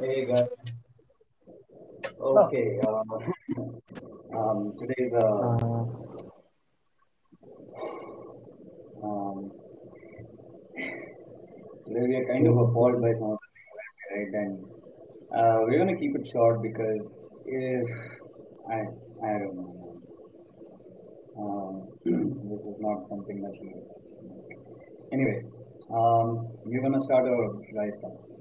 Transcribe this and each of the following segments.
Hey guys. Okay. Uh, um, today's uh, Uh, um, today we are kind of appalled by some of the things, right? And uh, we're gonna keep it short because if I I don't know. Um, this is not something that we. Anyway, um, you're gonna start should I start?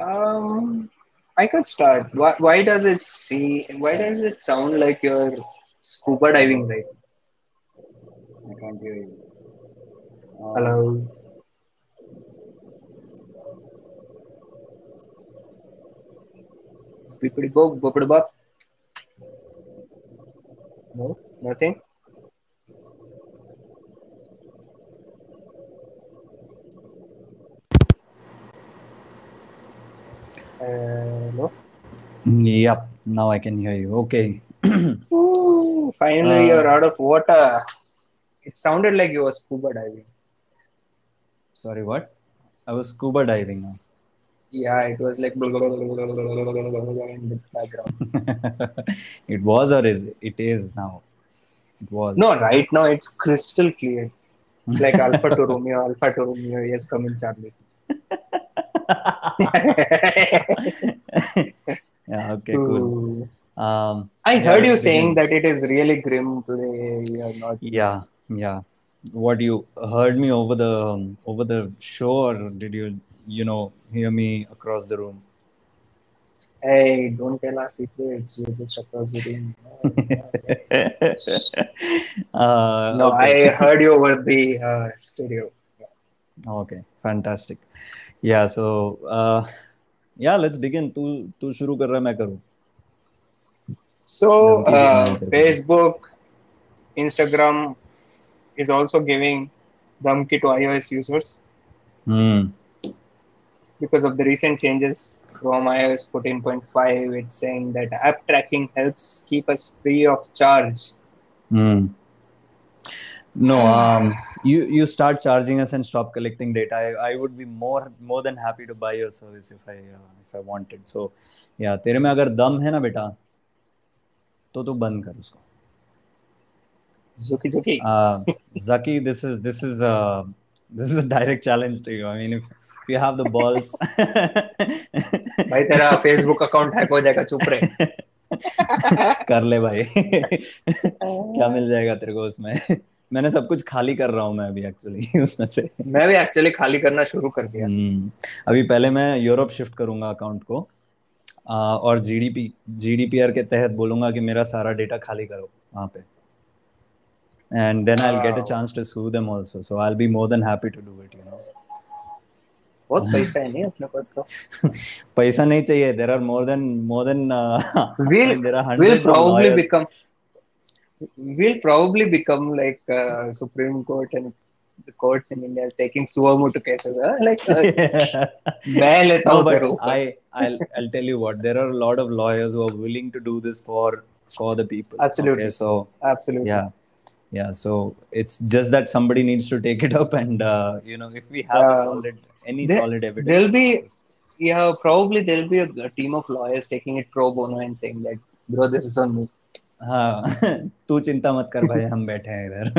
Um, I could start. Why, why does it see? Why does it sound like you're scuba diving, right? I can't hear you. Um, Hello. Bippity bop, boppity bop. No, nothing. Uh, no. Yep, now I can hear you. Okay. Ooh, finally, Uh, you're out of water. It sounded like you were scuba diving. Sorry, what? I was scuba diving. Yeah, it was like in the background. it was or is it is now? It was. No, right now it's crystal clear. It's like Alpha to Romeo, Alpha to Romeo. Yes, come in, Charlie. yeah, okay, cool. Um, I yeah, heard you saying begin. that it is really grim today. You are not. Yeah, yeah. What you heard me over the um, over the show, or did you you know hear me across the room? Hey, don't tell us secrets. You're just across the room. uh, No, okay. I heard you over the uh, stereo. Okay, fantastic. So uh, yeah, let's begin. तू तू शुरू कर रहा है मैं करूँ So, धमकी देना uh, है तेरे को Facebook, Instagram is also giving Dhamki to iOS users hmm because of the recent changes from iOS 14.5. It's saying that app tracking helps keep us free of charge. Hmm no um you you start charging us and stop collecting data I, I would be more more than happy to buy your service if I uh, if I wanted so yeah तेरे में अगर दम है ना बेटा तो तू बंद कर उसको Zuki Zuki. uh, Zaki, this is this is uh, this is a direct challenge to you. I mean, if, if you have the balls, भाई तेरा फेसबुक अकाउंट हैक हो जाएगा चुप रहे कर ले भाई क्या मिल जाएगा तेरे को उसमें मैंने सब कुछ खाली कर रहा हूँ मैं अभी एक्चुअली उसमें से। मैं भी एक्चुअली खाली करना शुरू कर दिया। हम्म, अभी पहले मैं यूरोप शिफ्ट करूँगा अकाउंट को आ, और जीडीपी जीडीपीआर के तहत बोलूँगा कि मेरा सारा डेटा खाली करो वहाँ पे। And then I will get a. Chance to sue them also so i'll be more than happy to do it you know. बहुत पैसा है नहीं अपने पास तो। पैसा नहीं चाहिए there are more than more than are we'll hundreds probably become we'll probably become like uh, Supreme Court and the courts in India taking suo motu cases. Huh? Like, uh, yeah. no, but I, I'll, I'll tell you what, there are a lot of lawyers who are willing to do this for for the people. Absolutely. Okay, so, absolutely. Yeah. Yeah. So it's just that somebody needs to take it up. And, uh, you know, if we have uh, solid, any there, solid evidence. There'll be, yeah, probably there'll be a, a team of lawyers taking it pro bono and saying that, bro, this is on me. हाँ तू चिंता मत कर भाई हम बैठे हैं इधर।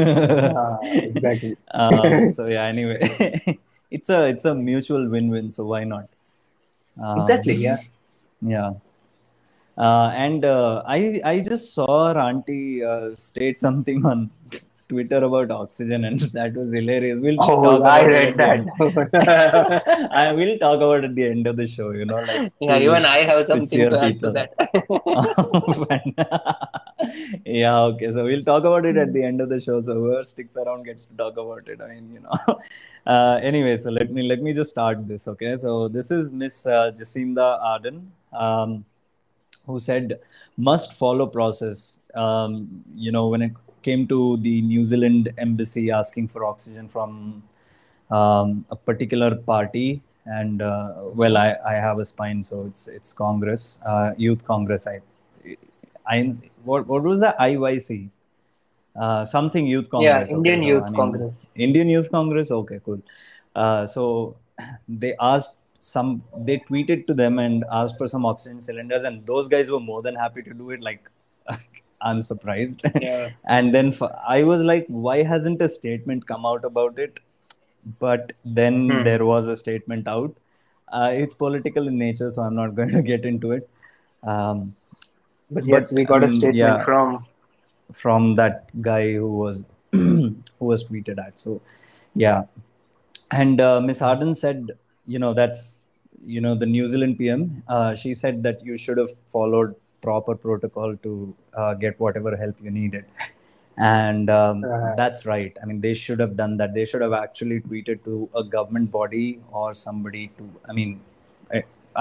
So yeah anyway it's a it's a mutual win win so why not exactly yeah yeah Uh, I uh, I I just saw Auntie uh, twitter about oxygen and that was hilarious we'll talk Oh, I read that. i will talk about it at the end of the show you know like yeah, even I have something to add people. to that. yeah okay so we'll talk about it at the end of the show so whoever sticks around gets to talk about it i mean you know uh, anyway so let me let me just start this okay so this is miss uh, jacinda ardern um, who said must follow process um, you know when it came to the new zealand embassy asking for oxygen from um, a particular party. And uh, well I, I have a spine so it's it's congress uh, youth congress. I i what, what was that iyc uh, something youth yeah, congress okay, Indian so, Youth I mean, Congress. indian youth congress? Okay cool. Uh, so they asked some they tweeted to them and asked for some oxygen cylinders and those guys were more than happy to do it like i'm surprised. Yeah. and then I was like why hasn't a statement come out about it? But then Hmm. there was a statement out. Uh, it's political in nature so i'm not going to get into it. Um, But yes, we got a um, statement yeah, from from that guy who was who was tweeted at so yeah. And uh, miss harden said you know that's you know the new zealand pm uh, she said that you should have followed proper protocol to uh, get whatever help you needed. And um, Right. that's right. I mean they should have done that. They should have actually tweeted to a government body or somebody to i mean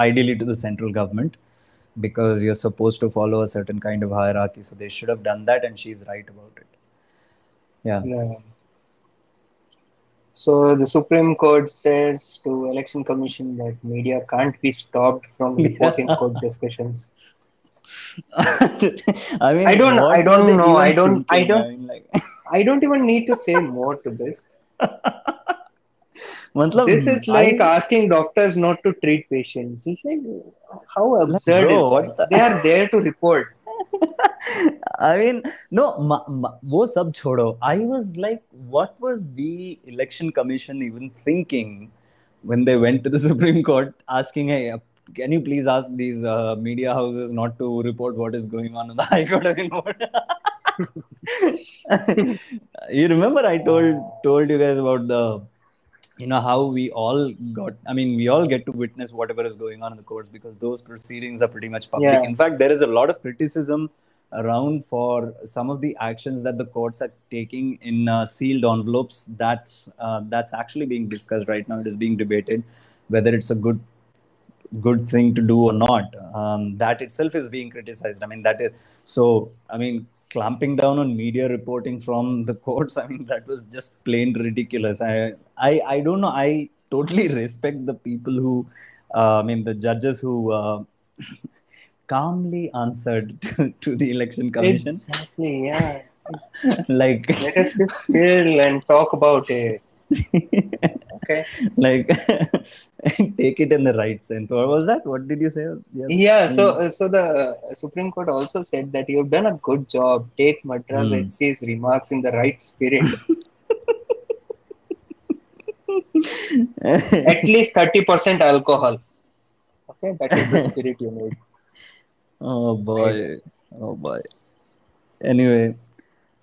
ideally to the central government because you're supposed to follow a certain kind of hierarchy. So they should have done that and she's right about it. Yeah. Yeah. So the Supreme Court says to Election Commission that media can't be stopped from reporting court discussions. I mean, I don't- I don't know. I don't- I don't- mean, like, I don't even need to say more to this. matlab, This is like I- asking doctors not to treat patients. It's like how absurd bro, is what that? the- They are there to report. I mean, no, ma, ma, wo sab chodo. I was like, what was the election commission even thinking when they went to the Supreme Court asking, hey, can you please ask these uh, media houses not to report what is going on in the High Court? Mean, you remember I told told you guys about the you know how we all got i mean we all get to witness whatever is going on in the courts because those proceedings are pretty much public Yeah. in fact there is a lot of criticism around for some of the actions that the courts are taking in uh, sealed envelopes that's uh, that's actually being discussed right now it is being debated whether it's a good good thing to do or not um, that itself is being criticized i mean that is so i mean clamping down on media reporting from the courts i mean that was just plain ridiculous i i, I don't know i totally respect the people who uh, i mean the judges who uh, calmly answered to, to the election commission Exactly. Yeah. like Let us just chill and talk about it. Okay. like take it in the right sense what was that what did you say yeah. Yeah. So, uh, so the uh, Supreme Court also said that you've done a good job. Take Madras Hmm. HC's remarks in the right spirit. At least thirty percent alcohol. Okay, that is the spirit you need. Oh boy. Oh boy. Anyway,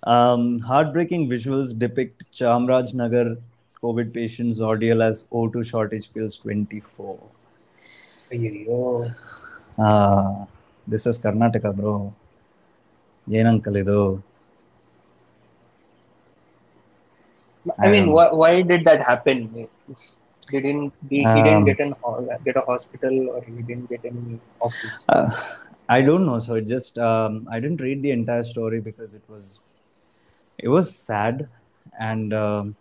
um, heartbreaking visuals depict Chamraj Nagar COVID patients, ordeal as O2 shortage kills 24. Ayo. Ah, this is Karnataka, bro. Yen uncle. I mean, um, why, why did that happen? He didn't, he, didn't get an get a hospital or he didn't get any oxygen. Uh, I don't know. So it just um, I didn't read the entire story because it was it was sad and um,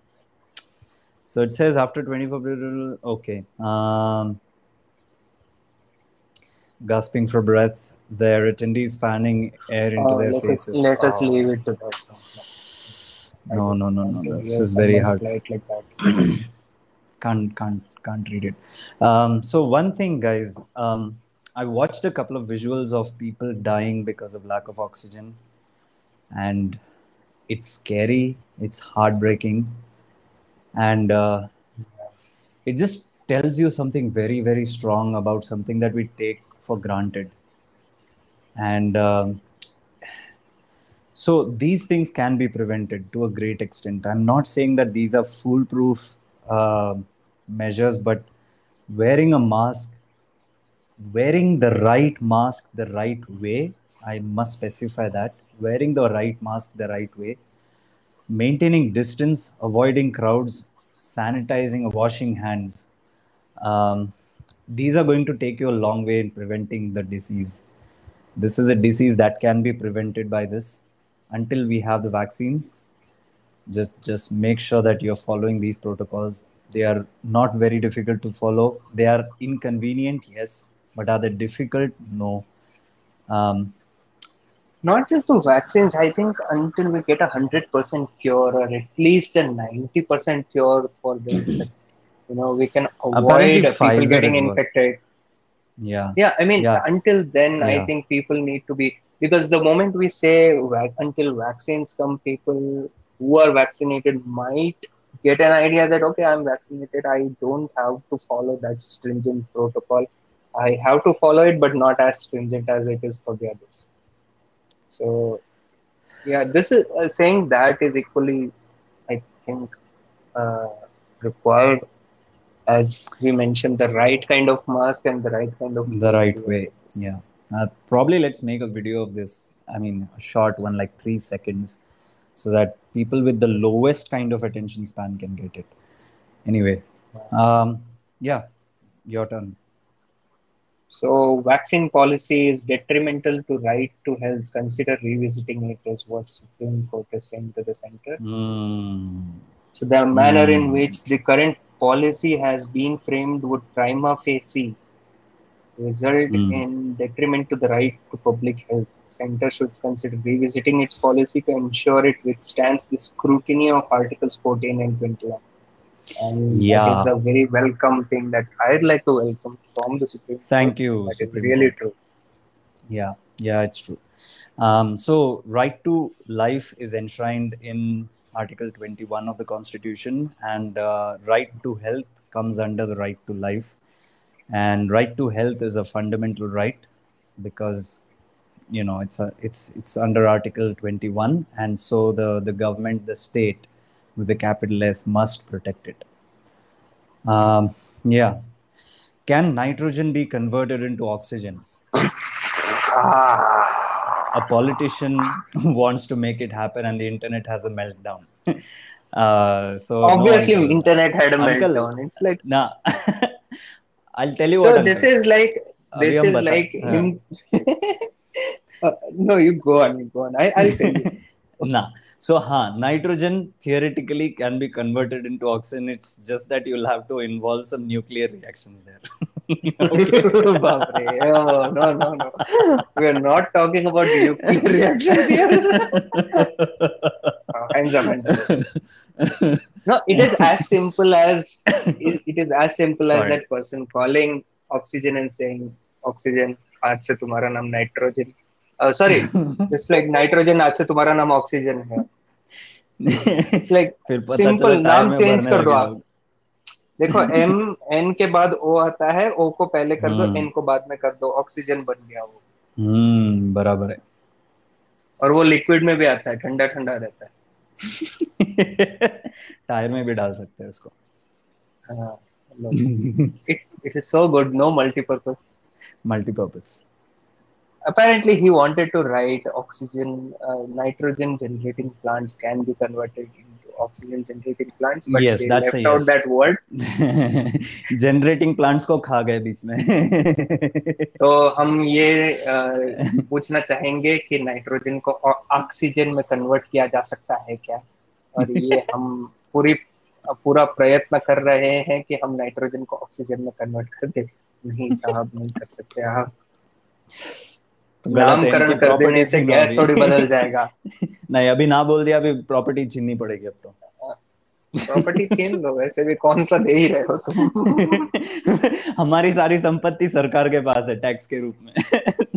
so it says after 24 okay um, gasping for breath their attendees fanning air into Uh, their let, us, faces. let us Oh, leave it to that. no no no no, no. this is very hard. Like that. can't can't can't read it. Um, so one thing guys um, i watched a couple of visuals of people dying because of lack of oxygen. And it's scary. It's heartbreaking and uh, it just tells you something very very strong about something that we take for granted. And um, so these things can be prevented to a great extent. I'm not saying that these are foolproof uh, measures but wearing a mask wearing the right mask the right way i must specify that. Wearing the right mask the right way maintaining distance avoiding crowds sanitizing washing hands. Um, these are going to take you a long way in preventing the disease. This is a disease that can be prevented by this until we have the vaccines. Just just make sure that you're following these protocols. They are not very difficult to follow. They are inconvenient yes but are they difficult? No. Um, Not just the vaccines, I think until we get a hundred percent cure or at least a ninety percent cure for this, that you know we can Apparently avoid people Pfizer getting well. infected. Yeah. yeah i mean Yeah. until then i think people need to be because the moment we say until vaccines come people who are vaccinated might get an idea that okay i'm vaccinated. I don't have to follow that stringent protocol. I have to follow it but not as stringent as it is for the others so yeah this is uh, saying that is equally i think uh, required as we mentioned the right kind of mask and the right kind of The right way. Yeah. Uh, probably let's make a video of this. I mean, a short one, like three seconds, so that people with the lowest kind of attention span can get it. Anyway, um, yeah, your turn. So, vaccine policy is detrimental to right to health. Consider revisiting it, is what Supreme Court is saying to the center. Hmm. So, the manner in Hmm. which the current policy has been framed would prima facie result Hmm. in detriment to the right to public health. Center should consider revisiting its policy to ensure it withstands the scrutiny of Articles 14 and 21. And Yeah. it's a very welcome thing that I'd like to welcome from the Supreme Thank Court. you. That is Supreme really Court. true. Yeah, yeah, it's true. Um, so, right to life is enshrined in Article 21 of the Constitution, and uh, right to health comes under the right to life. And right to health is a fundamental right because you know it's a it's it's under Article 21, and so the the government, the state, with the capital S must protect it. Um, yeah. Can nitrogen be converted into oxygen? Ah. a politician wants to make it happen and the internet has a meltdown. Uh, so obviously no internet had a Uncle, meltdown. It's like nah. I'll tell you so what. So this Uncle. is like this Abhiyam is bata. like yeah. him. uh, no, you go on, you go on. I, I'll tell you. nah. So huh, nitrogen theoretically can be converted into oxygen it's just that you'll have to involve some nuclear reactions there Baapre. Oh, no, no, no. We are not talking about nuclear reactions here. Uh, hands up. No, it is as simple as it, it is as simple as Sorry. that person calling oxygen and saying oxygen आज से तुम्हारा नाम nitrogen sorry it's like nitrogen आज से तुम्हारा नाम oxygen है। It's like tyre नाम भरने कर दो आप। देखो एम एन के बाद ओ आता है ओ को पहले कर दो हम्म। एन को बाद में कर दो ऑक्सीजन बन गया वो। हम्म बराबर है। और वो लिक्विड में भी आता है ठंडा ठंडा रहता है। टायर में भी डाल सकते हैं उसको। हाँ, it it is so good no multi-purpose multipurpose apparently he wanted to write oxygen uh, nitrogen generating plants can be converted into oxygen generating plants but Yes, they that's left out yes. that word generating plants को खा गए बीच में तो हम ये uh, पूछना चाहेंगे कि नाइट्रोजन को ऑक्सीजन में कन्वर्ट किया जा सकता है क्या और ये हम पूरी पूरा प्रयत्न कर रहे हैं कि हम नाइट्रोजन को ऑक्सीजन में कन्वर्ट कर दे नहीं साहब नहीं कर सकते आप तो है, नामकरण कर देने से गैस थोड़ी बदल जाएगा। नहीं अभी ना बोल दिया अभी प्रॉपर्टी छीननी पड़ेगी अब तो। प्रॉपर्टी छीन लो वैसे भी कौन सा दे ही रहे हो तुम? हमारी सारी संपत्ति सरकार के पास है टैक्स के रूप में।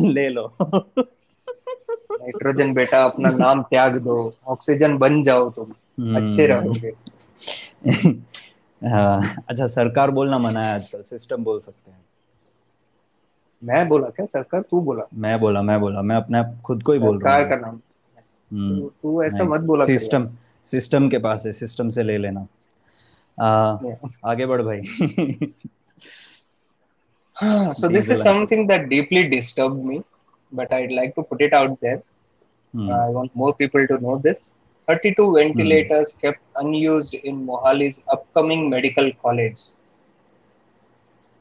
ले लो। नाइट्रोजन बेटा अपना नाम त्याग दो ऑक्सीजन बन जाओ तुम अच्छे हम्म। रहोगे। हाँ, अच्छा सरकार बोलना मना है आजकल सिस्टम बोल सकते हैं। मैं बोला क्या? सरकार तू बोला। मैं बोला मैं बोला। मैं अपने आप खुद को ही बोल रहा हूँ। हम्म। तू ऐसा मत बोला सिस्टम सिस्टम के पास है सिस्टम से ले लेना। आगे बढ़ भाई। So this is something that deeply disturb me but I'd like to put it out there I want more people to know this 32 ventilators kept unused in Mohali's upcoming medical college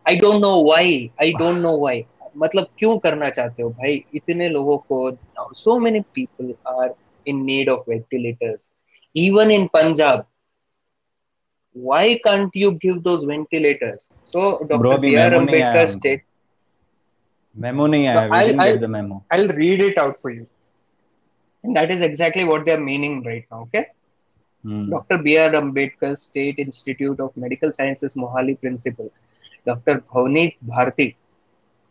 i don't know why i don't know why मतलब क्यों करना चाहते हो भाई इतने लोगों को so many people are in need of ventilators even in punjab why can't you give those ventilators so dr Bro, अभी br memo नहीं आया ambedkar हमको। state मेमो नहीं आया No, we I'll- didn't I'll- get the memo I'll read it out for you. And that is exactly what they're meaning right now, okay? Hmm. Dr. B.R. Ambedkar State Institute of Medical Sciences Mohali principal, Dr. Bhavneet Bharti,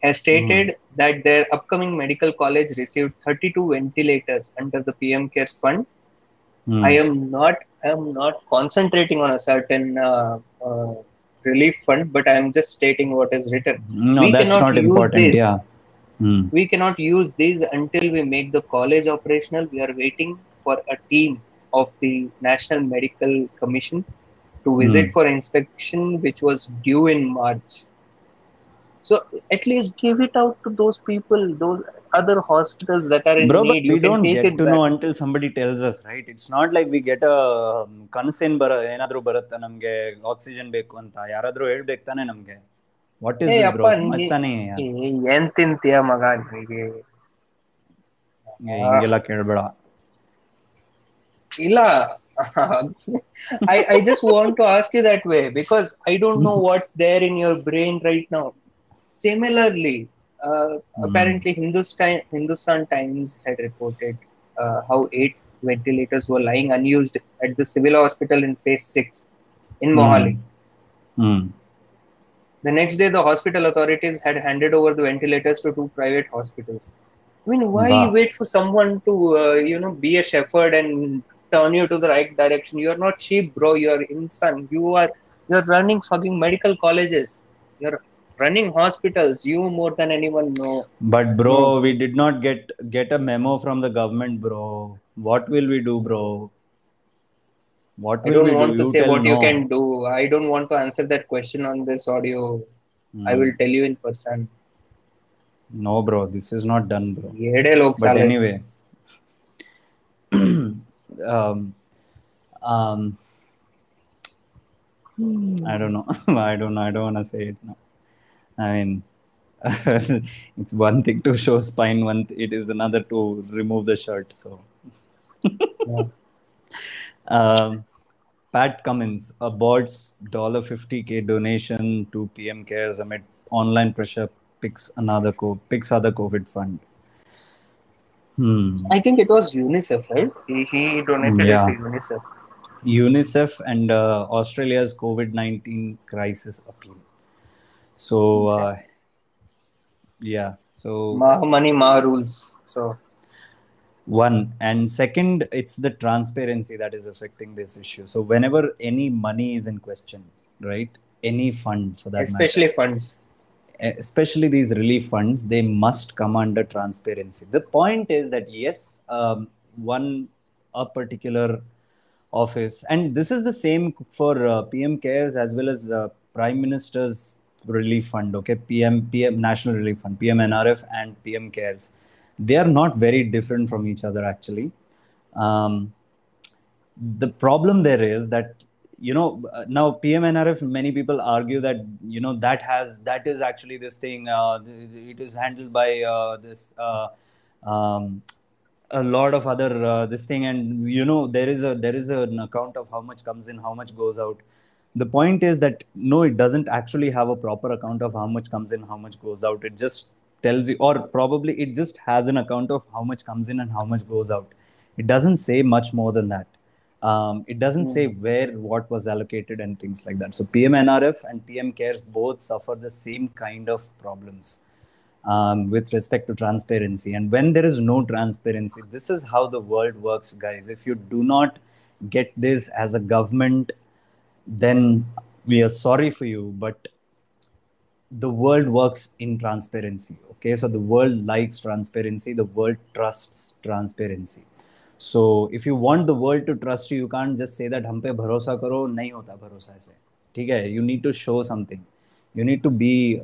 has stated that their upcoming medical college received 32 ventilators under the PM CARES fund. Hmm. I am not I am not concentrating on a certain uh, uh, relief fund, but I am just stating what is written. No, we that's not important. this. Yeah. Hmm. We cannot use these until we make the college operational. We are waiting for a team of the National Medical Commission to visit Hmm. for inspection, which was due in March. So at least give it out to those people, those other hospitals that are in Bro, need. We don't get to back. know until somebody tells us, right? It's not like we get a ಕನಸೇನ್ ಬರ ಏನಾದ್ರೂ ಬರುತ್ತಾ ನಮ್ಗೆ oxygen ಬೇಕು ಅಂತ ಯಾರಾದ್ರೂ ಹೇಳ್ಬೇಕು ತಾನೆ ನಮ್ಗೆ ವಾಟ್ ಇಸ್ ಏನ್ ತಿಂತೀಯ ಮಗ ನಿಮಗೆ ಹಿಂಗೆಲ್ಲ ಕೇಳ್ಬೇಡ ಇಲ್ಲ I, I just want to ask you that way because I don't know what's there in your brain right now. Similarly, uh, apparently Hindustan Hindustan Times had reported uh, how eight ventilators were lying unused at the civil hospital in phase six in Hmm. Mohali. Hmm The next day, the hospital authorities had handed over the ventilators to two private hospitals. I mean, why Wow. wait for someone to, uh, you know, be a shepherd and turn you to the right direction. You're not cheap, bro. You're insane. You are you're running fucking medical colleges. You're running hospitals. You more than anyone know. But bro, knows. we did not get get a memo from the government, bro. What will we do, bro? What I don't want do? to you say what no. you can do. I don't want to answer that question on this audio. Mm. I hmm. will tell you in person. No, bro, this is not done, bro. But anyway um, um, I don't know. I don't know. I don't want to say it now. I mean, it's one thing to show spine. One, it is another to remove the shirt. So. Yeah. Um, Pat Cummins aborts $50k donation to PM Cares amid online pressure picks another co- picks other COVID fund. Hmm. I think it was UNICEF, right? He, he donated Yeah. it to UNICEF. UNICEF and uh, Australia's COVID 19 crisis appeal. So, uh, yeah. So, Ma money, ma rules. So one. And second, it's the transparency that is affecting this issue. So, whenever any money is in question, right? Any fund for that matter, especially funds. Especially these relief funds, they must come under transparency. The point is that yes, um, one a particular office, and this is the same for uh, PM Cares as well as uh, Prime Minister's Relief Fund. Okay, PM PM National Relief Fund, PM NRF, and PM Cares. They are not very different from each other actually. Um, the problem there is that you know uh, now pmnrf many people argue that you know that has that is actually this thing uh, it is handled by uh, this uh, um, a lot of other uh, this thing. And you know there is a there is an account of how much comes in how much goes out. The point is that no it doesn't actually have a proper account of how much comes in how much goes out. It just tells you or probably it just has an account of how much comes in and how much goes out. It doesn't say much more than that um, it doesn't say where what was allocated and things like that. So pmnrf and pm cares both suffer the same kind of problems um, with respect to transparency. And when there is no transparency this is how the world works guys. If you do not get this as a government then we are sorry for you but the world works in transparency okay? So the world likes transparency the world trusts transparency so if you want the world to trust you you can't just say that हम पे भरोसा करो नहीं होता भरोसा ऐसे ठीक है you need to show something you need to be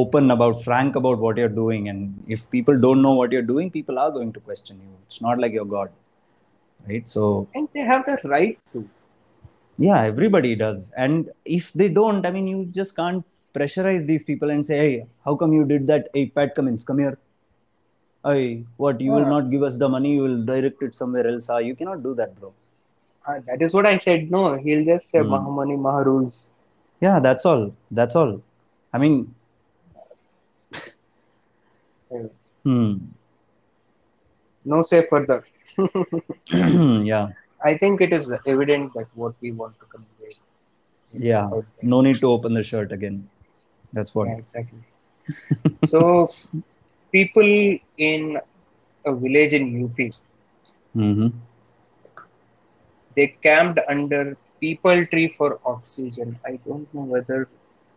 open about frank about what you're doing and if people don't know what you're doing people are going to question you it's not like you're god right so And they have the right to. yeah everybody does and if they don't i mean you just can't pressurize these people and say hey how come you did that hey pat cummins come here hey what you will not give us the money you will direct it somewhere else ah, you cannot do that bro Ah, that is what I said. No, he'll just say Hmm. Maha money, Maha rules. yeah that's all that's all i mean hmm No say further. yeah I think it is evident that what we want to convey. Yeah. No need to open the shirt again. That's what. Yeah, exactly. so, people in a village in UP, hmm they camped under peepal tree for oxygen. I don't know whether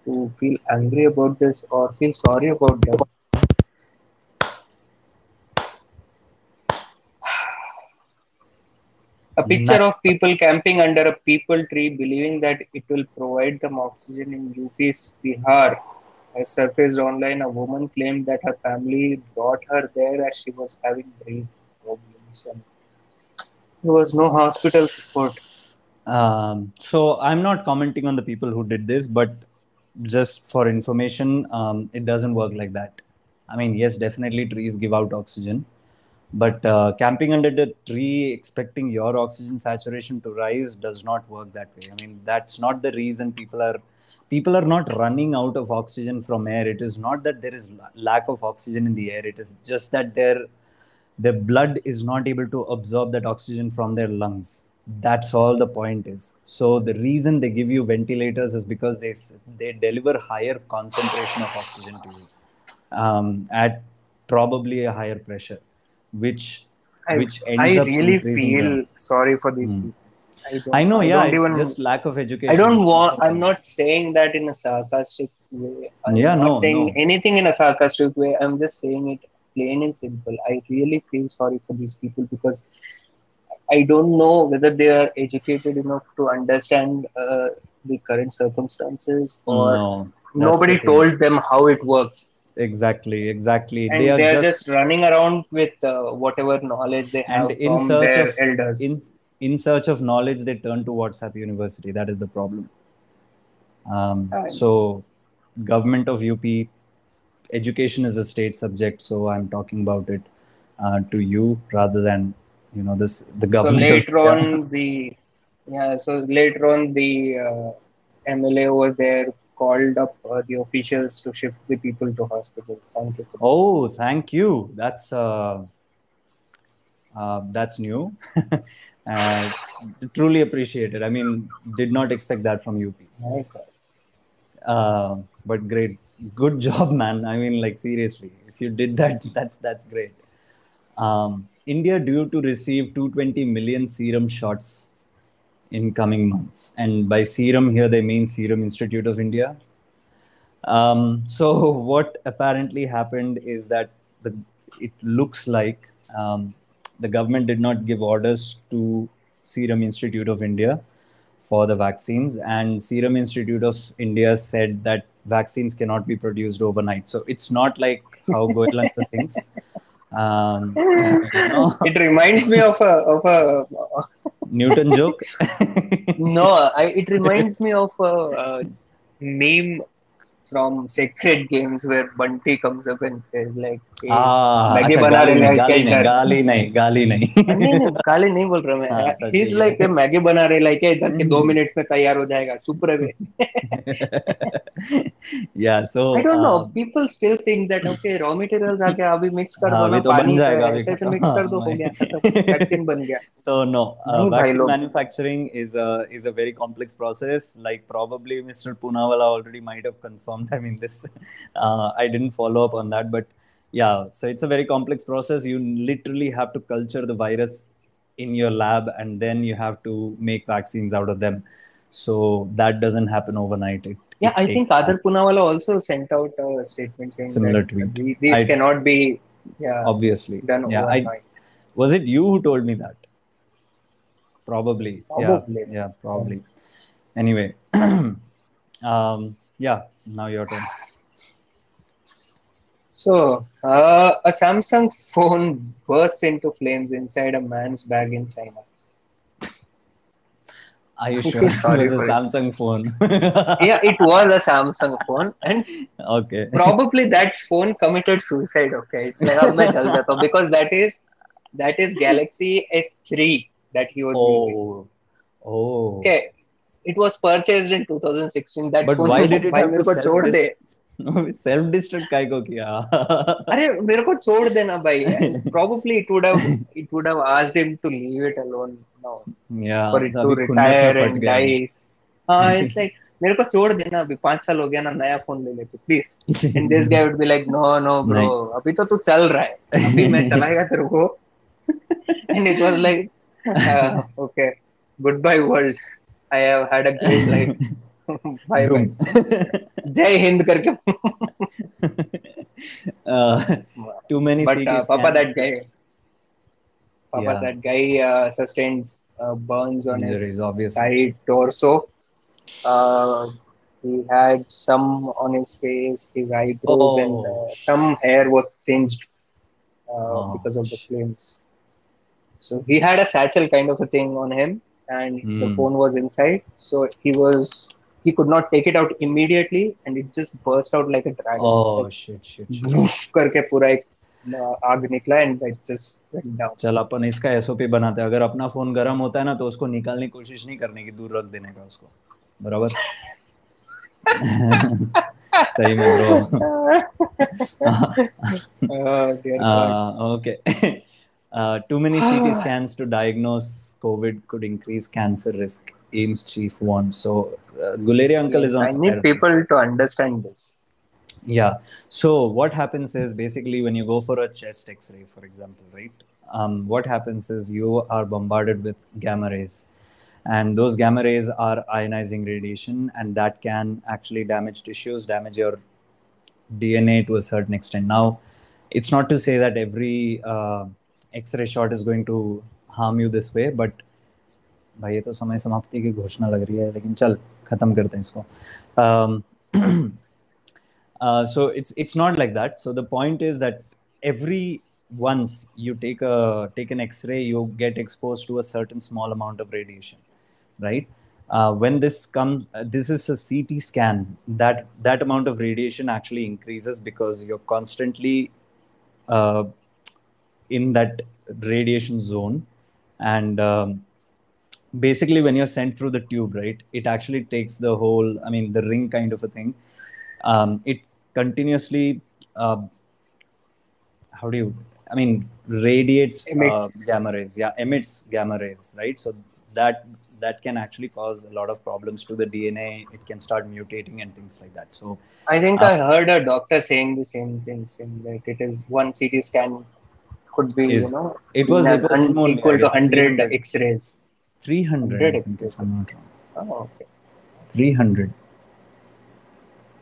to feel angry about this or feel sorry about them. A picture of people camping under a peepal tree, believing that it will provide them oxygen in UP's Tihar, surfaced online. A woman claimed that her family brought her there as she was having breathing problems and there was no hospital support. Um, so I'm not commenting on the people who did this, but just for information, um, it doesn't work like that. I mean, yes, definitely trees give out oxygen, but uh, camping under the tree expecting your oxygen saturation to rise does not work that way. I mean, that's not the reason people are people are not running out of oxygen from air. It is not that there is lack of oxygen in the air. It is just that their their blood is not able to absorb that oxygen from their lungs that's all the point is so the reason they give you ventilators is because they they deliver higher concentration of oxygen to you um, at probably a higher pressure which I, which ends I up really feel the- sorry for these Hmm. people. I, i know I yeah it's even, just lack of education I don't want. I'm not saying that in a sarcastic way. I'm Yeah, not no, saying no. anything in a sarcastic way. I'm just saying it plain and simple. I really feel sorry for these people because I don't know whether they are educated enough to understand uh, the current circumstances or no nobody told them how it works. exactly exactly And they are they're just just, running around with uh, whatever knowledge they have and in from search their of elders. in in search of knowledge they turn to whatsapp university. That is the problem. Um, Right. so government of up education is a state subject so i'm talking about it uh, to you rather than you know this the government of later India. on the yeah so later on the uh, mla over there called up uh, the officials to shift the people to hospitals. Thank you. For oh thank you. That's uh, uh, that's new uh, truly appreciate it i mean did not expect that from up uh, but great. Good job man. I mean like seriously. If you did that that's that's great. Um, india due to receive 220 million serum shots in coming months. And by serum here they mean serum institute of india. Um, so what apparently happened is that the, it looks like um, the government did not give orders to serum institute of india for the vaccines and serum institute of india said that vaccines cannot be produced overnight. So it's not like how goelanka thinks um, you know, it reminds me of a of a newton joke. No I, it reminds me of a, uh meme from sacred games where Bunty comes up and says like ah, गाली नहीं बोल रहा मैं। he's like a Maggi बना रहे like इधर के दो मिनट में तैयार हो जाएगा चुप रहे। Yeah so I don't know people still think that okay raw materials are अभी mix कर दो mix कर so no uh, manufacturing is a is a very complex process like probably Mr. Poonawalla already might have confirmed already might have confirmed. I mean, this uh, I didn't follow up on that, but yeah. So it's a very complex process. You literally have to culture the virus in your lab, and then you have to make vaccines out of them. So that doesn't happen overnight. It, Yeah, it I think takes Adar Poonawalla also sent out a statement saying Similar that tweet. these I- cannot be yeah, obviously. done Yeah, I, overnight. was it you who told me that? Probably. Probably. Yeah, yeah, probably. Anyway, um, yeah, now your turn. So, uh, a Samsung phone bursts into flames inside a man's bag in China. Are you sure Sorry, it was a Samsung phone? yeah, it was a Samsung phone, and okay, probably that phone committed suicide. Okay, it's like because that is that is Galaxy S3 that he was oh. using. Oh. Okay, it was purchased in 2016. That But why did it मेरे को छोड़ दे. Self destruct काय को किया अरे मेरे को छोड़ देना भाई probably it would have it would have asked him to leave it alone now या for it to retire and गया die हाँ it's like मेरे को छोड़ देना अभी पाँच साल हो गया ना नया फ़ोन ले लेते please this guy would be like no no bro नहीं। अभी तो तू चल रहा है अभी मैं चलाएगा तेरे को and it was like uh, okay goodbye world I have had a great life bye bye जय हिंद करके uh, too many but CT uh, Papa, scans. that guy, Papa, Yeah. that guy uh, sustained uh, burns on Injuries, his obviously. side torso. Uh, he had some on his face, his eyebrows, and Oh. uh, some hair was singed uh, Oh, because of the flames. So he had a satchel kind of a thing on him, and mm. the Hmm. phone was inside. So he was he could not take it out immediately, and it just burst out like a dragon. Oh like, shit shit shit. करके पूरा एक uh, आग निकला and it just went down चल अपन इसका SOP बनाते हैं अगर अपना फ़ोन गर्म होता है ना तो उसको निकालने की कोशिश नहीं करने की दूर रख देने का उसको बराबर सही में bro god Uh. Too many CT scans to diagnose COVID could increase cancer risk. AIIMS chief warned. So, uh, Guleria uncle is on. I need people to understand this. Yeah. So what happens is basically when you go for a chest X-ray, for example, right? Um, what happens is you are bombarded with gamma rays, and those gamma rays are ionizing radiation, and that can actually damage tissues, damage your DNA to a certain extent. Now, it's not to say that every uh, X-ray shot is going to harm you this way, but भाई ये तो समय समाप्ति की घोषणा लग रही है लेकिन चल खत्म करते हैं इसको um, uh, so it's it's not like that so the point is that every once you take a take an x-ray you get exposed to a certain small amount of radiation right uh, when this comes uh, this is a ct scan that that amount of radiation actually increases because you're constantly uh, in that radiation zone. And um, basically when you're sent through the tube right it actually takes the whole i mean the ring kind of a thing. Um, it continuously uh, how do you i mean radiates uh, gamma rays. Yeah emits gamma rays right? So that that can actually cause a lot of problems to the dna it can start mutating and things like that. So I think Uh, I heard a doctor saying the same thing, saying like it is one CT scan could be, Is- you know, it was- it was I equal to 100 X-rays. 300 I 100 think, if X-rays. I'm not wrong. Oh, okay. 300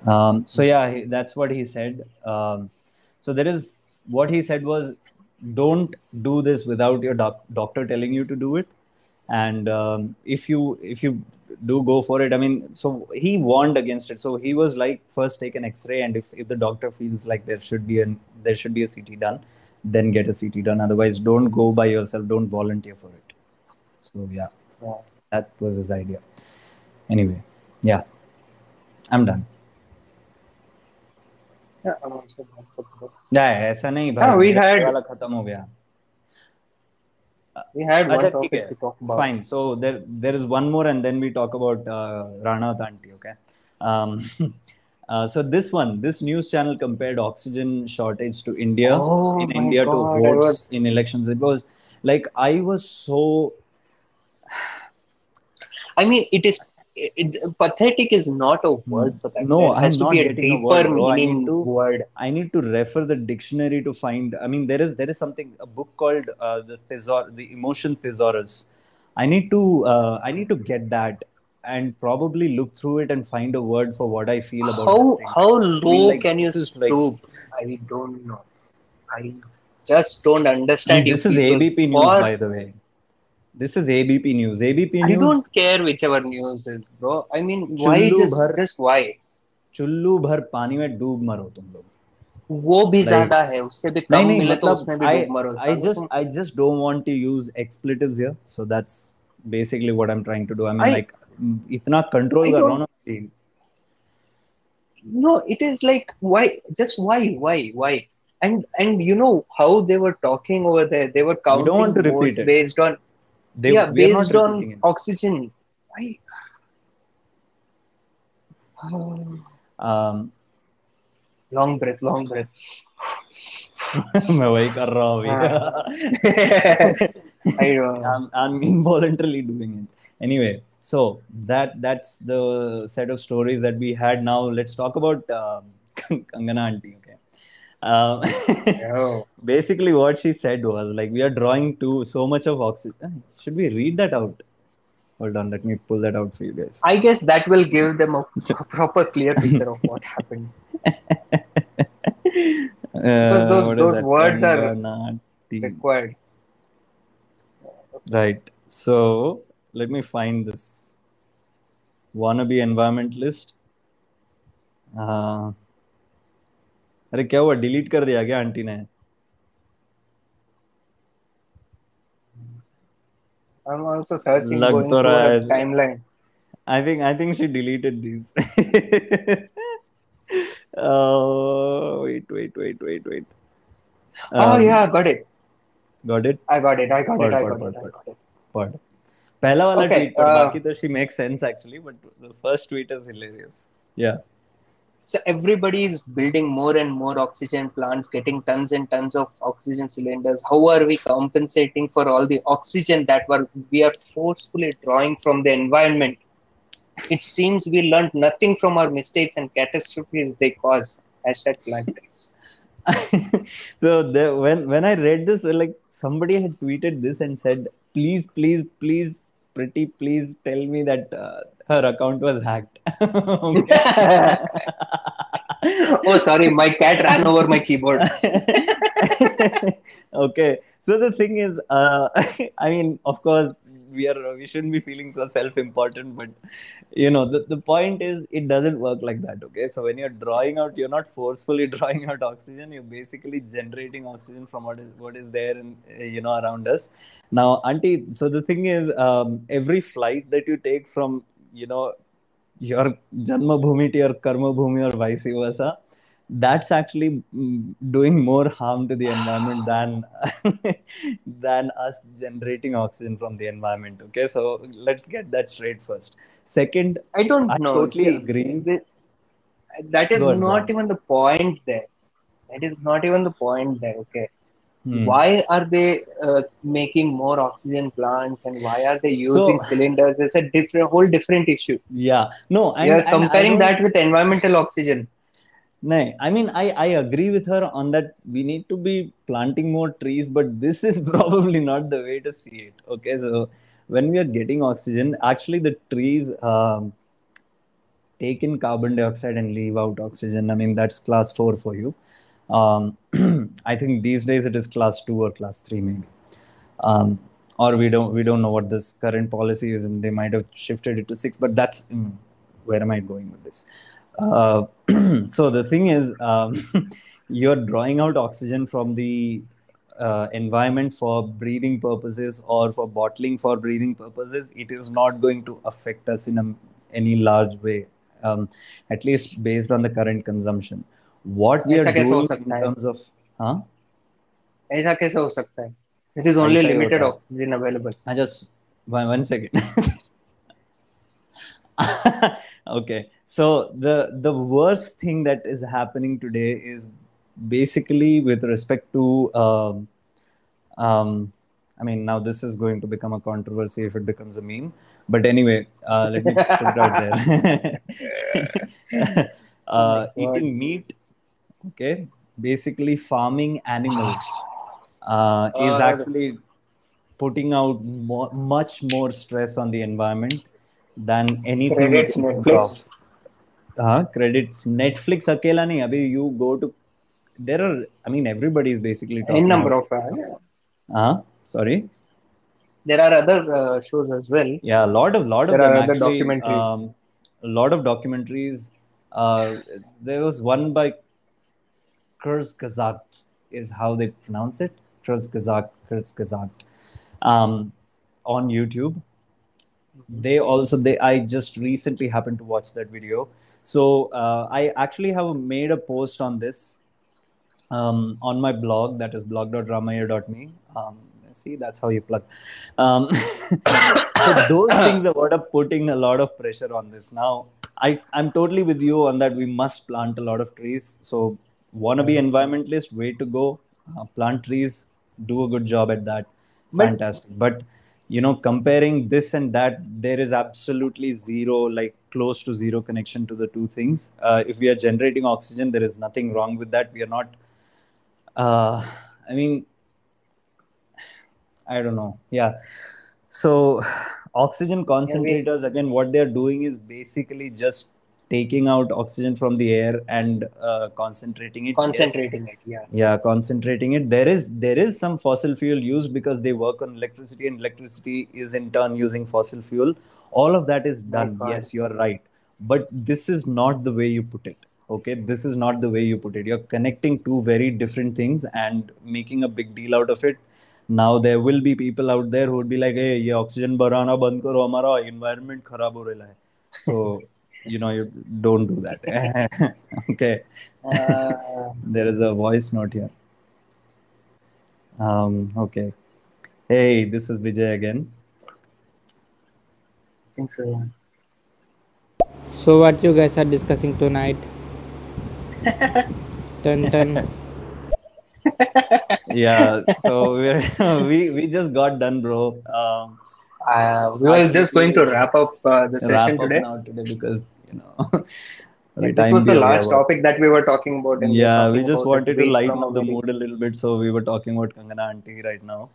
um, so yeah that's what he said um, so there is what he said was don't do this without your doc- doctor telling you to do it and um, if you if you do go for it i mean so he warned against it so he was like first take an x-ray and if, if the doctor feels like there should be an there should be a ct done then get a ct done otherwise don't go by yourself don't volunteer for it so yeah Yeah. that was his idea anyway yeah i'm done Yeah, I'm also not for that. yeah ऐसा नहीं हाँ, we मेरा had- वाला खत्म हो गया We had one अच्छा ठीक topic है to talk about. fine so there there is one more and then we talk about uh, Rana Tanti okay um, uh, so this one this news channel compared oxygen shortage to India Oh in India God, to votes was- in elections it was like I was so I mean, it is it, pathetic is not a word for that. No, it has I'm to not be a getting a deeper word, bro. I need meaning to- word. I need to refer the dictionary to find. I mean, there is there is something a book called uh, the Thesor, the Emotion Thesaurus. I need to uh, I need to get that and probably look through it and find a word for what I feel about How this thing. how low like can you this is like- stoop? I don't know. I just don't understand. And you this is people. ABP news, For- by the way. This is ABP news. ABP I news. don't care whichever news is, bro. I mean, why चुल्लू just भर- just why? चुल्लू भर पानी में डूब मरो तुम लोग वो भी Like- ज्यादा है उससे भी नहीं कम नहीं मिले तो मतलब उसमें भी I डूब मरो I just I just don't want to use expletives here. So that's basically what I'm trying to do. I mean I- like mm, इतना I कर रहा हूँ ना no it is like why just why why why and and you know how they were talking over there they were counting repeat votes based on they yeah we based on oxygen why um, long breath long breath मैं वही कर रहा हूँ अभी I know. I'm, I'm involuntarily doing it anyway so that that's the set of stories that we had. Now let's talk about uh, kangana auntie okay? Um, basically what she said was like we are drawing to so much of oxygen. Should we read that out? Hold on let me pull that out for you guys. I guess that will give them a proper clear picture of what happened. because those- Uh, those words are- are Required. right. So let me find this wannabe environmentalist uh, अरे क्या हुआ delete कर दिया क्या aunty ने I'm also searching लग going तो रहा the है। timeline. I think I think she deleted these. oh wait wait wait wait wait. oh Um, yeah, got it. got it. I got it. I got it. I got it. I got it. Pardon. पहला वाला Okay, tweet पर uh, बाकी तो she makes sense actually, but the first tweet is hilarious. Yeah. So everybody is building more and more oxygen plants, getting tons and tons of oxygen cylinders. How are we compensating for all the oxygen that were we are forcefully drawing from the environment? It seems we learned nothing from our mistakes and catastrophes they cause. Hashtag plant trees. so the, when when I read this, well, like somebody had tweeted this and said, "Please, please, please, pretty, please tell me that uh, her account was hacked." Oh, sorry, my cat ran over my keyboard. okay so the thing is uh, i mean of course we are we shouldn't be feeling so self-important but you know the, the point is it doesn't work like that okay? So when you're drawing out you're not forcefully drawing out oxygen you're basically generating oxygen from what is what is there uh, you know around us. Now auntie so the thing is um, every flight that you take from you know your janma bhumi to your karma bhumi or vice versa that's actually mm, doing more harm to the environment than than us generating oxygen from the environment okay so let's get that straight first second I don't I know. totally See, agree. the- that is Go not ahead. even the point there. That is not even the point there. Okay. hmm, Why are they uh, making more oxygen plants and why are they using So- cylinders? It's a different, whole different issue. yeah no and, We are comparing that with environmental oxygen. No, I mean, I, I agree with her on that. We need to be planting more trees, but this is probably not the way to see it. Okay, so when we are getting oxygen, actually, the trees um, take in carbon dioxide and leave out oxygen. I mean, that's class four for you. Um, I think these days it is class two or class three, maybe. Um, or we don't we don't know what this current policy is, and they might have shifted it to six. But that's mm, where am I going with this? Uh, so the thing is, um, you're drawing out oxygen from the uh, environment for breathing purposes or for bottling for breathing purposes. It is not going to affect us in a, any large way, um, at least based on the current consumption. What we ऐसा are कैसे हो doing in सकता है? terms of, huh? ऐसा कैसे हो सकता है? It is only ऐसा ही limited होता है। oxygen available. I just one, one second. okay, so the the worst thing that is happening today is basically with respect to um, um, I mean now this is going to become a controversy if it becomes a meme. But anyway, uh, let me put it out there. uh, eating meat, okay, basically farming animals uh, is Uh, actually putting out more, much more stress on the environment than anything. Credits Netflix. Huh? Credits Netflix. Akela nahi. Abhi you go to. There are. I mean, everybody is basically. N number of. Uh. Sorry. There are other uh, shows as well. Yeah, a lot of lot there of. There are other documentaries. Um, a lot of documentaries. Uh, there was one by Kurzgesagt is how they pronounce it. Kurzgesagt, Kurzgesagt, um, on YouTube they also they i just recently happened to watch that video. So uh, i actually have made a post on this um, on my blog that is blog.ramaya.me um, see that's how you plug. Um, so those things are what are putting a lot of pressure on this. Now i i'm totally with you on that we must plant a lot of trees. So wanna be environmentalist way to go. Uh, plant trees do a good job at that. But- fantastic. But you know comparing this and that there is absolutely zero like close to zero connection to the two things. Uh, if we are generating oxygen there is nothing wrong with that. We are not uh, i mean i don't know. Yeah. So oxygen concentrators again what they're doing is basically just taking out oxygen from the air and uh, concentrating it. Concentrating yes. it yeah. Yeah concentrating it. There is there is some fossil fuel used because they work on electricity and electricity is in turn using fossil fuel. All of that is done. Yes you're right. But this is not the way you put it okay? This is not the way you put it. You're connecting two very different things and making a big deal out of it. Now there will be people out there who would be like hey ye oxygen barana band karo hamara environment kharab ho raha hai. So you know you don't do that okay Uh, there is a voice note here. Um, okay. Hey, this is Vijay again. thanks think so. yeah. So what you guys are discussing tonight? Dun dun. Yeah, so we're we we just got done, bro. Um, Uh, we were just going to wrap up uh, the wrap session up today. today because you know This was the last over. topic that we were talking about. Yeah, talking we just wanted to lighten up the mood a little bit, so we were talking about Kangana auntie right now.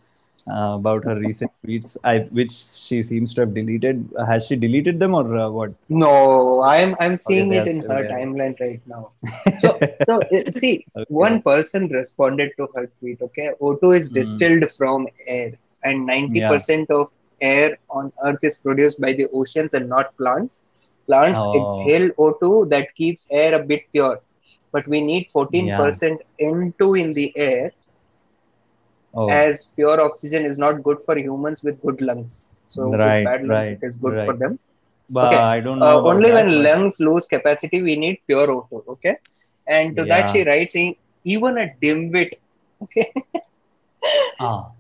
Uh, about her recent tweets, I, which she seems to have deleted. Has she deleted them or uh, what? No, I'm I'm seeing they it in her there. timeline right now. So so uh, see, Okay. one person responded to her tweet. Okay, O2 is Hmm. distilled from air, and ninety percent of air on Earth is produced by the oceans and not plants. Plants Oh. exhale O2 that keeps air a bit pure, but we need fourteen percent N2 in the air, Oh, as pure oxygen is not good for humans with good lungs. So Right, bad lungs, right, it is good for them. but okay. I don't know. Uh, only that, when lungs lose capacity, we need pure O2. Okay, and to that Yeah. she writes, even a dimwit. Okay, Ah,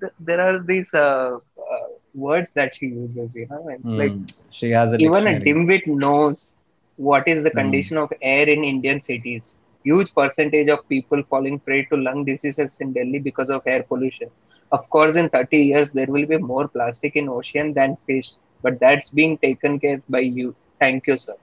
th- there are these uh, uh, words that she uses. You know, it's like hmm. she has a even a dimwit knows what is the Hmm. condition of air in Indian cities. Huge percentage of people falling prey to lung diseases in Delhi because of air pollution. Of course, in 30 years, there will be more plastic in ocean than fish, but that's being taken care by you. Thank you, sir.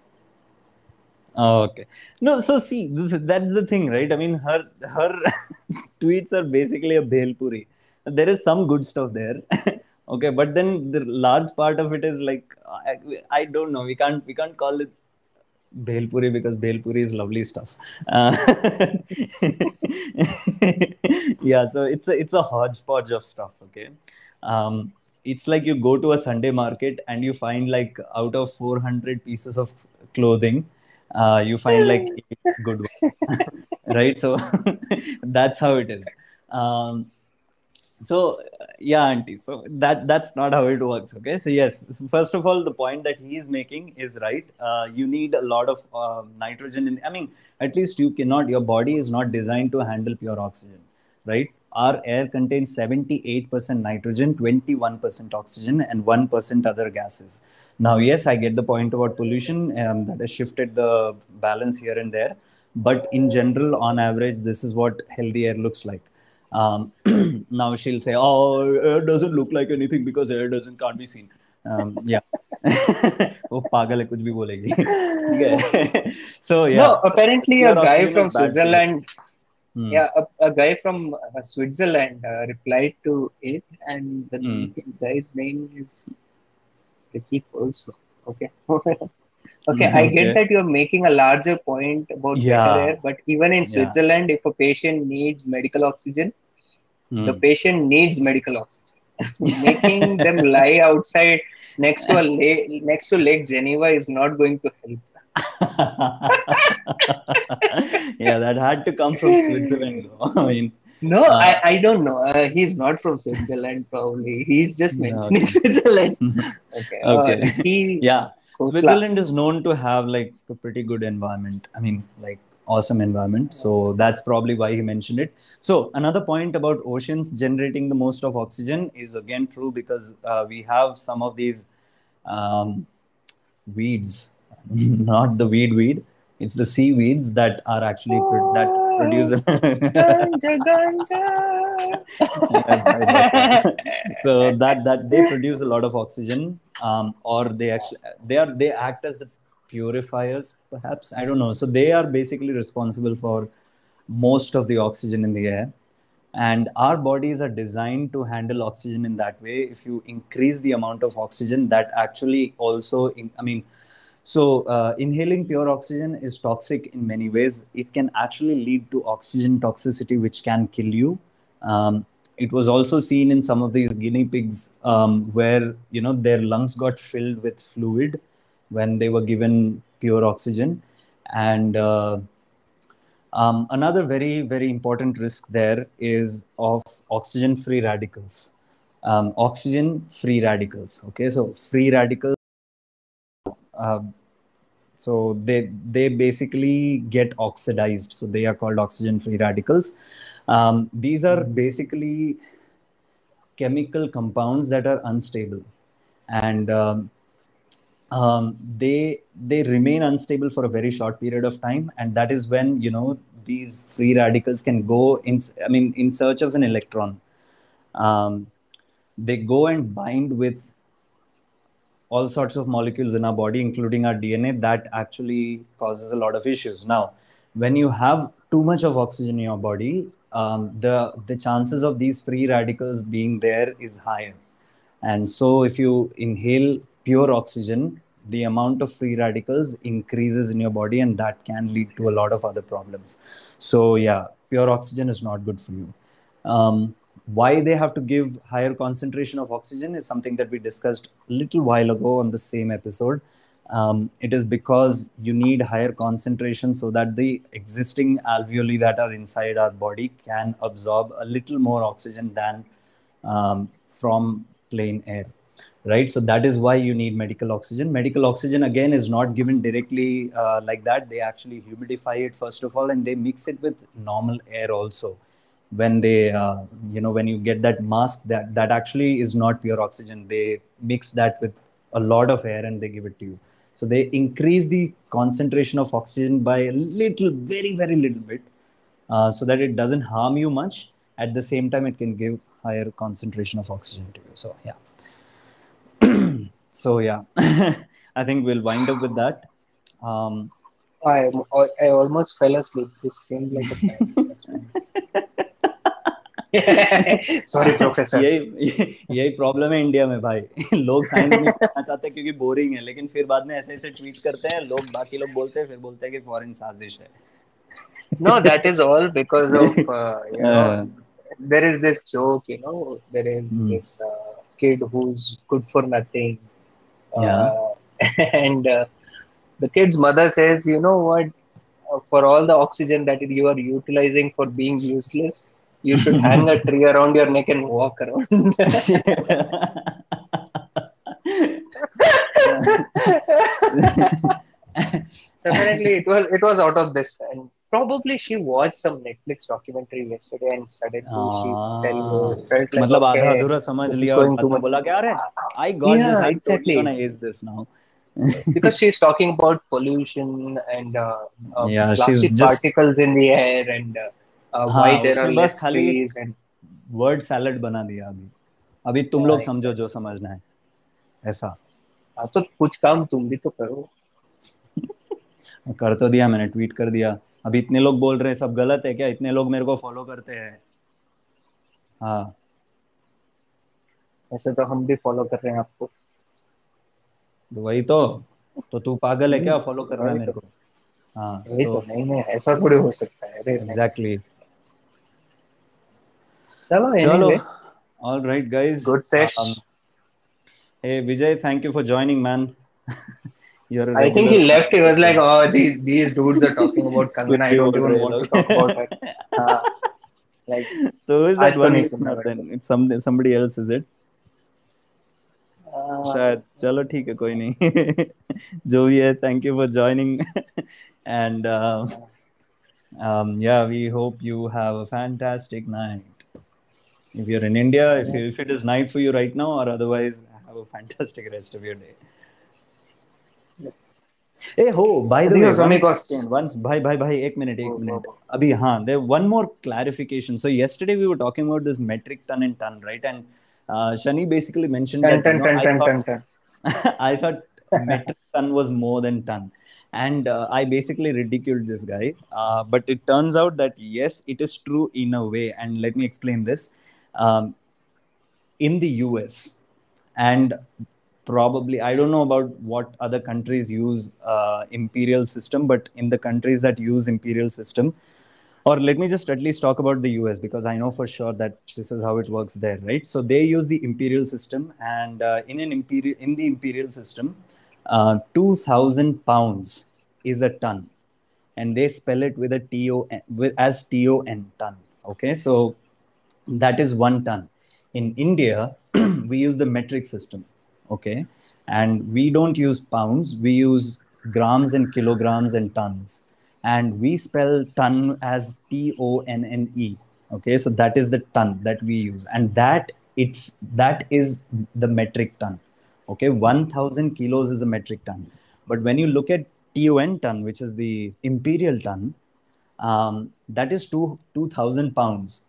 Okay. No, so see, that's the thing, right? I mean, her her tweets are basically a bhel puri There is some good stuff there, okay, but then the large part of it is like I, I don't know. We can't we can't call it bhel puri because bhel puri is lovely stuff. Uh, yeah, so it's a it's a hodgepodge of stuff. Okay, um, it's like you go to a Sunday market and you find like out of 400 pieces of clothing, uh, you find like good right? So that's how it is. Um, so yeah, auntie. So that that's not how it works. Okay. So yes, so first of all, the point that he is making is right. Uh, you need a lot of uh, nitrogen. In, I mean, at least you cannot. Your body is not designed to handle pure oxygen, right? Our air contains 78% nitrogen, 21% oxygen, and 1% other gases. Now, yes, I get the point about pollution um, that has shifted the balance here and there. But in general, on average, this is what healthy air looks like. Um, now she'll say, "Oh, air doesn't look like anything because air doesn't can't be seen." Um, yeah, वो पागल है कुछ भी बोलेगी ठीक है so yeah no, apparently a pure guy oxygen from is bad for you. Switzerland, Hmm. yeah, a, a guy from uh, Switzerland uh, replied to it, and the Hmm. guy's name is Ricky also. Okay. okay, I Okay. get that you're making a larger point about Yeah. better air, but even in Yeah. Switzerland, if a patient needs medical oxygen, Hmm. the patient needs medical oxygen. Making them lie outside next to a lake, next to Lake Geneva is not going to help. Yeah, that had to come from Switzerland. though. I mean, No, Uh, I, I don't know. Uh, he's not from Switzerland, probably. He's just mentioning okay. Switzerland. Okay. Okay. Uh, he, yeah, Khosla. Switzerland is known to have like a pretty good environment. I mean, like awesome environment. So that's probably why he mentioned it. So another point about oceans generating the most of oxygen is again true because uh, we have some of these um, weeds, not the weed weed. It's the seaweeds that are actually pro- that produce. Ganja, ganja. so that that they produce a lot of oxygen, um, or they actually they are they act as the purifiers, perhaps I don't know. So they are basically responsible for most of the oxygen in the air and our bodies are designed to handle oxygen in that way if you increase the amount of oxygen that actually also in, i mean so uh, inhaling pure oxygen is toxic in many ways it can actually lead to oxygen toxicity which can kill you um, it was also seen in some of these guinea pigs um, where you know their lungs got filled with fluid when they were given pure oxygen and uh, um, another very, very important risk there is of oxygen free radicals. Um, oxygen free radicals. Okay, so free radicals. Um, so they they basically get oxidized. So they are called oxygen free radicals. Um, these are basically chemical compounds that are unstable, and um, um, they they remain unstable for a very short period of time and that is when you know these free radicals can go in i mean in search of an electron um, they go and bind with all sorts of molecules in our body including our dna that actually causes a lot of issues now when you have too much of oxygen in your body um, the the chances of these free radicals being there is higher and so if you inhale pure oxygen, the amount of free radicals increases in your body, and that can lead to a lot of other problems. So, yeah, pure oxygen is not good for you. Um, why they have to give higher concentration of oxygen is something that we discussed a little while ago on the same episode. Um, it is because you need higher concentration so that the existing alveoli that are inside our body can absorb a little more oxygen than um, from plain air right? So that is why you need medical oxygen. Medical oxygen again is not given directly uh, like that. They actually humidify it first of all and they mix it with normal air also when they uh, you know when you get that mask that that actually is not pure oxygen. They mix that with a lot of air and they give it to you. So they increase the concentration of oxygen by a little very very little bit uh, so that it doesn't harm you much. At the same time it can give higher concentration of oxygen to you. So yeah. So yeah. I think we'll wind up with that. Um, I, I almost fell asleep. This seemed like a science sorry professor यही यही problem है India में भाई। लोग science में पढ़ना चाहते हैं क्योंकि बोरिंग है लेकिन फिर बाद में ऐसे ऐसे ट्वीट करते हैं लोग बाकी लोग बोलते हैं फिर बोलते हैं कि फॉरेन साजिश है। No that is all because of there is this joke you know there is this kid who is good for nothing and the kid's mother says you know what for all the oxygen that you are utilizing for being useless you should hang a tree around your neck and walk around. so apparently it was it was out of this and probably she watched some Netflix documentary yesterday and suddenly she felt, felt like मतलब okay, आधा अधूरा समझ लिया और बाद में बोला क्या अरे I got Yeah, this I exactly. totally gonna ace this now because she's talking about pollution and uh, uh, Yeah, she's plastic just- particles in the air and uh, उसने बस less खाली- trees and वर्ड सैलड बना दिया अभी। अभी तुम लोग समझो जो समझना है। ऐसा। हाँ, तो कुछ काम तुम भी तो करो। कर तो दिया मैंने ट्वीट कर दिया। अभी इतने लोग बोल रहे हैं सब गलत है क्या? इतने लोग मेरे को फॉलो करते हैं। हाँ। ऐसे तो हम भी फॉलो कर रहे हैं आपको। तो वही तो। तो तू पागल है क्या? फॉलो कर रहा है मेरे तो। को। हाँ वही तो नहीं नहीं ऐसा थोड़ी हो सकता है। एग्जैक्टली चलो चलो anyway, all right guys good sesh Um, hey Vijay thank you for joining man you're a I think he regular- left. He was like, "Oh, these these dudes are talking about Kangana. I don't even want to talk about her." Uh, like, so who is आज that तो one नहीं listener सुना then it's some somebody else is it uh, शायद चलो ठीक है कोई नहीं जो भी है thank you for joining and um, yeah, we hope you have a fantastic night. if you're in India, if, you, if it is night for you right now, or otherwise, have a fantastic rest of your day. Hey ho! By the way, amigos. Once, bye, bye, bye. Ek minute, ek oh, minute. Oh. oh. Abhi, haan, there one more clarification. So yesterday we were talking about this metric ton and ton, right? And uh, Shani basically mentioned ton, that ton, you know, ton, I, thought, ton, ton. I thought metric ton was more than ton and uh, i basically ridiculed this guy uh, but it turns out that yes it is true in a way and let me explain this um, in the US, and probably, I don't know about what other countries use uh, imperial system, but in the countries that use imperial system, or let me just at least talk about the US because I know for sure that this is how it works there, right? So they use the imperial system, and uh, in an imperial in the imperial system, uh, two thousand pounds is a ton, and they spell it with a T O N as T O N ton. Okay, so that is one ton. In India, we use the metric system. Okay, and we don't use pounds; we use grams and kilograms and tons and we spell ton as T O N N E. Okay, so that is the ton that we use, and that it's that is the metric ton. Okay, one thousand kilos is a metric ton, but when you look at TON ton, which is the imperial ton, um, that is two two thousand pounds.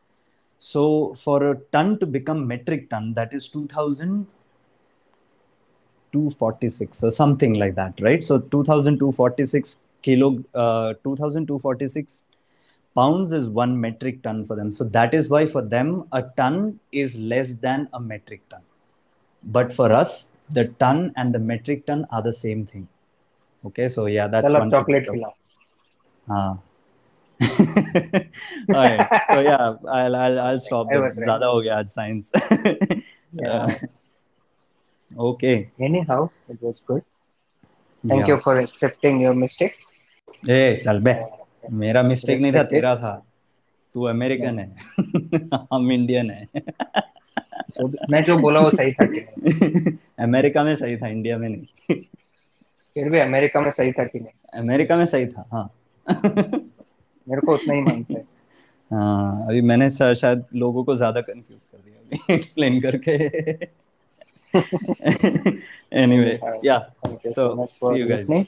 So for a ton to become metric ton, that is two thousand 246 or something like that, right? So 2246 kilo, uh, 2246 pounds is one metric ton for them. So that is why for them a ton is less than a metric ton. But for us, the ton and the metric ton are the same thing. Okay, so yeah, that's चलो one. thing to chocolate talk- खिलाओ हाँ. All right. So yeah, I'll I'll I'll stop. ज़्यादा हो गया आज. Yeah. okay. anyhow it was good thank Yeah. you for accepting your mistake ए चल बे मेरा mistake नहीं था. तेरा था तू अमेरिकन है हम इंडियन है मैं जो बोला वो सही था अमेरिका में सही था इंडिया में नहीं फिर भी अमेरिका में सही था कि नहीं अमेरिका में सही था हाँ मेरे को उतना ही मानते है। हाँ अभी मैंने शायद लोगों को ज़्यादा कंफ्यूज कर दिया अभी एक्सप्लेन करके। Anyway yeah thank you So, much for listening see you guys. listening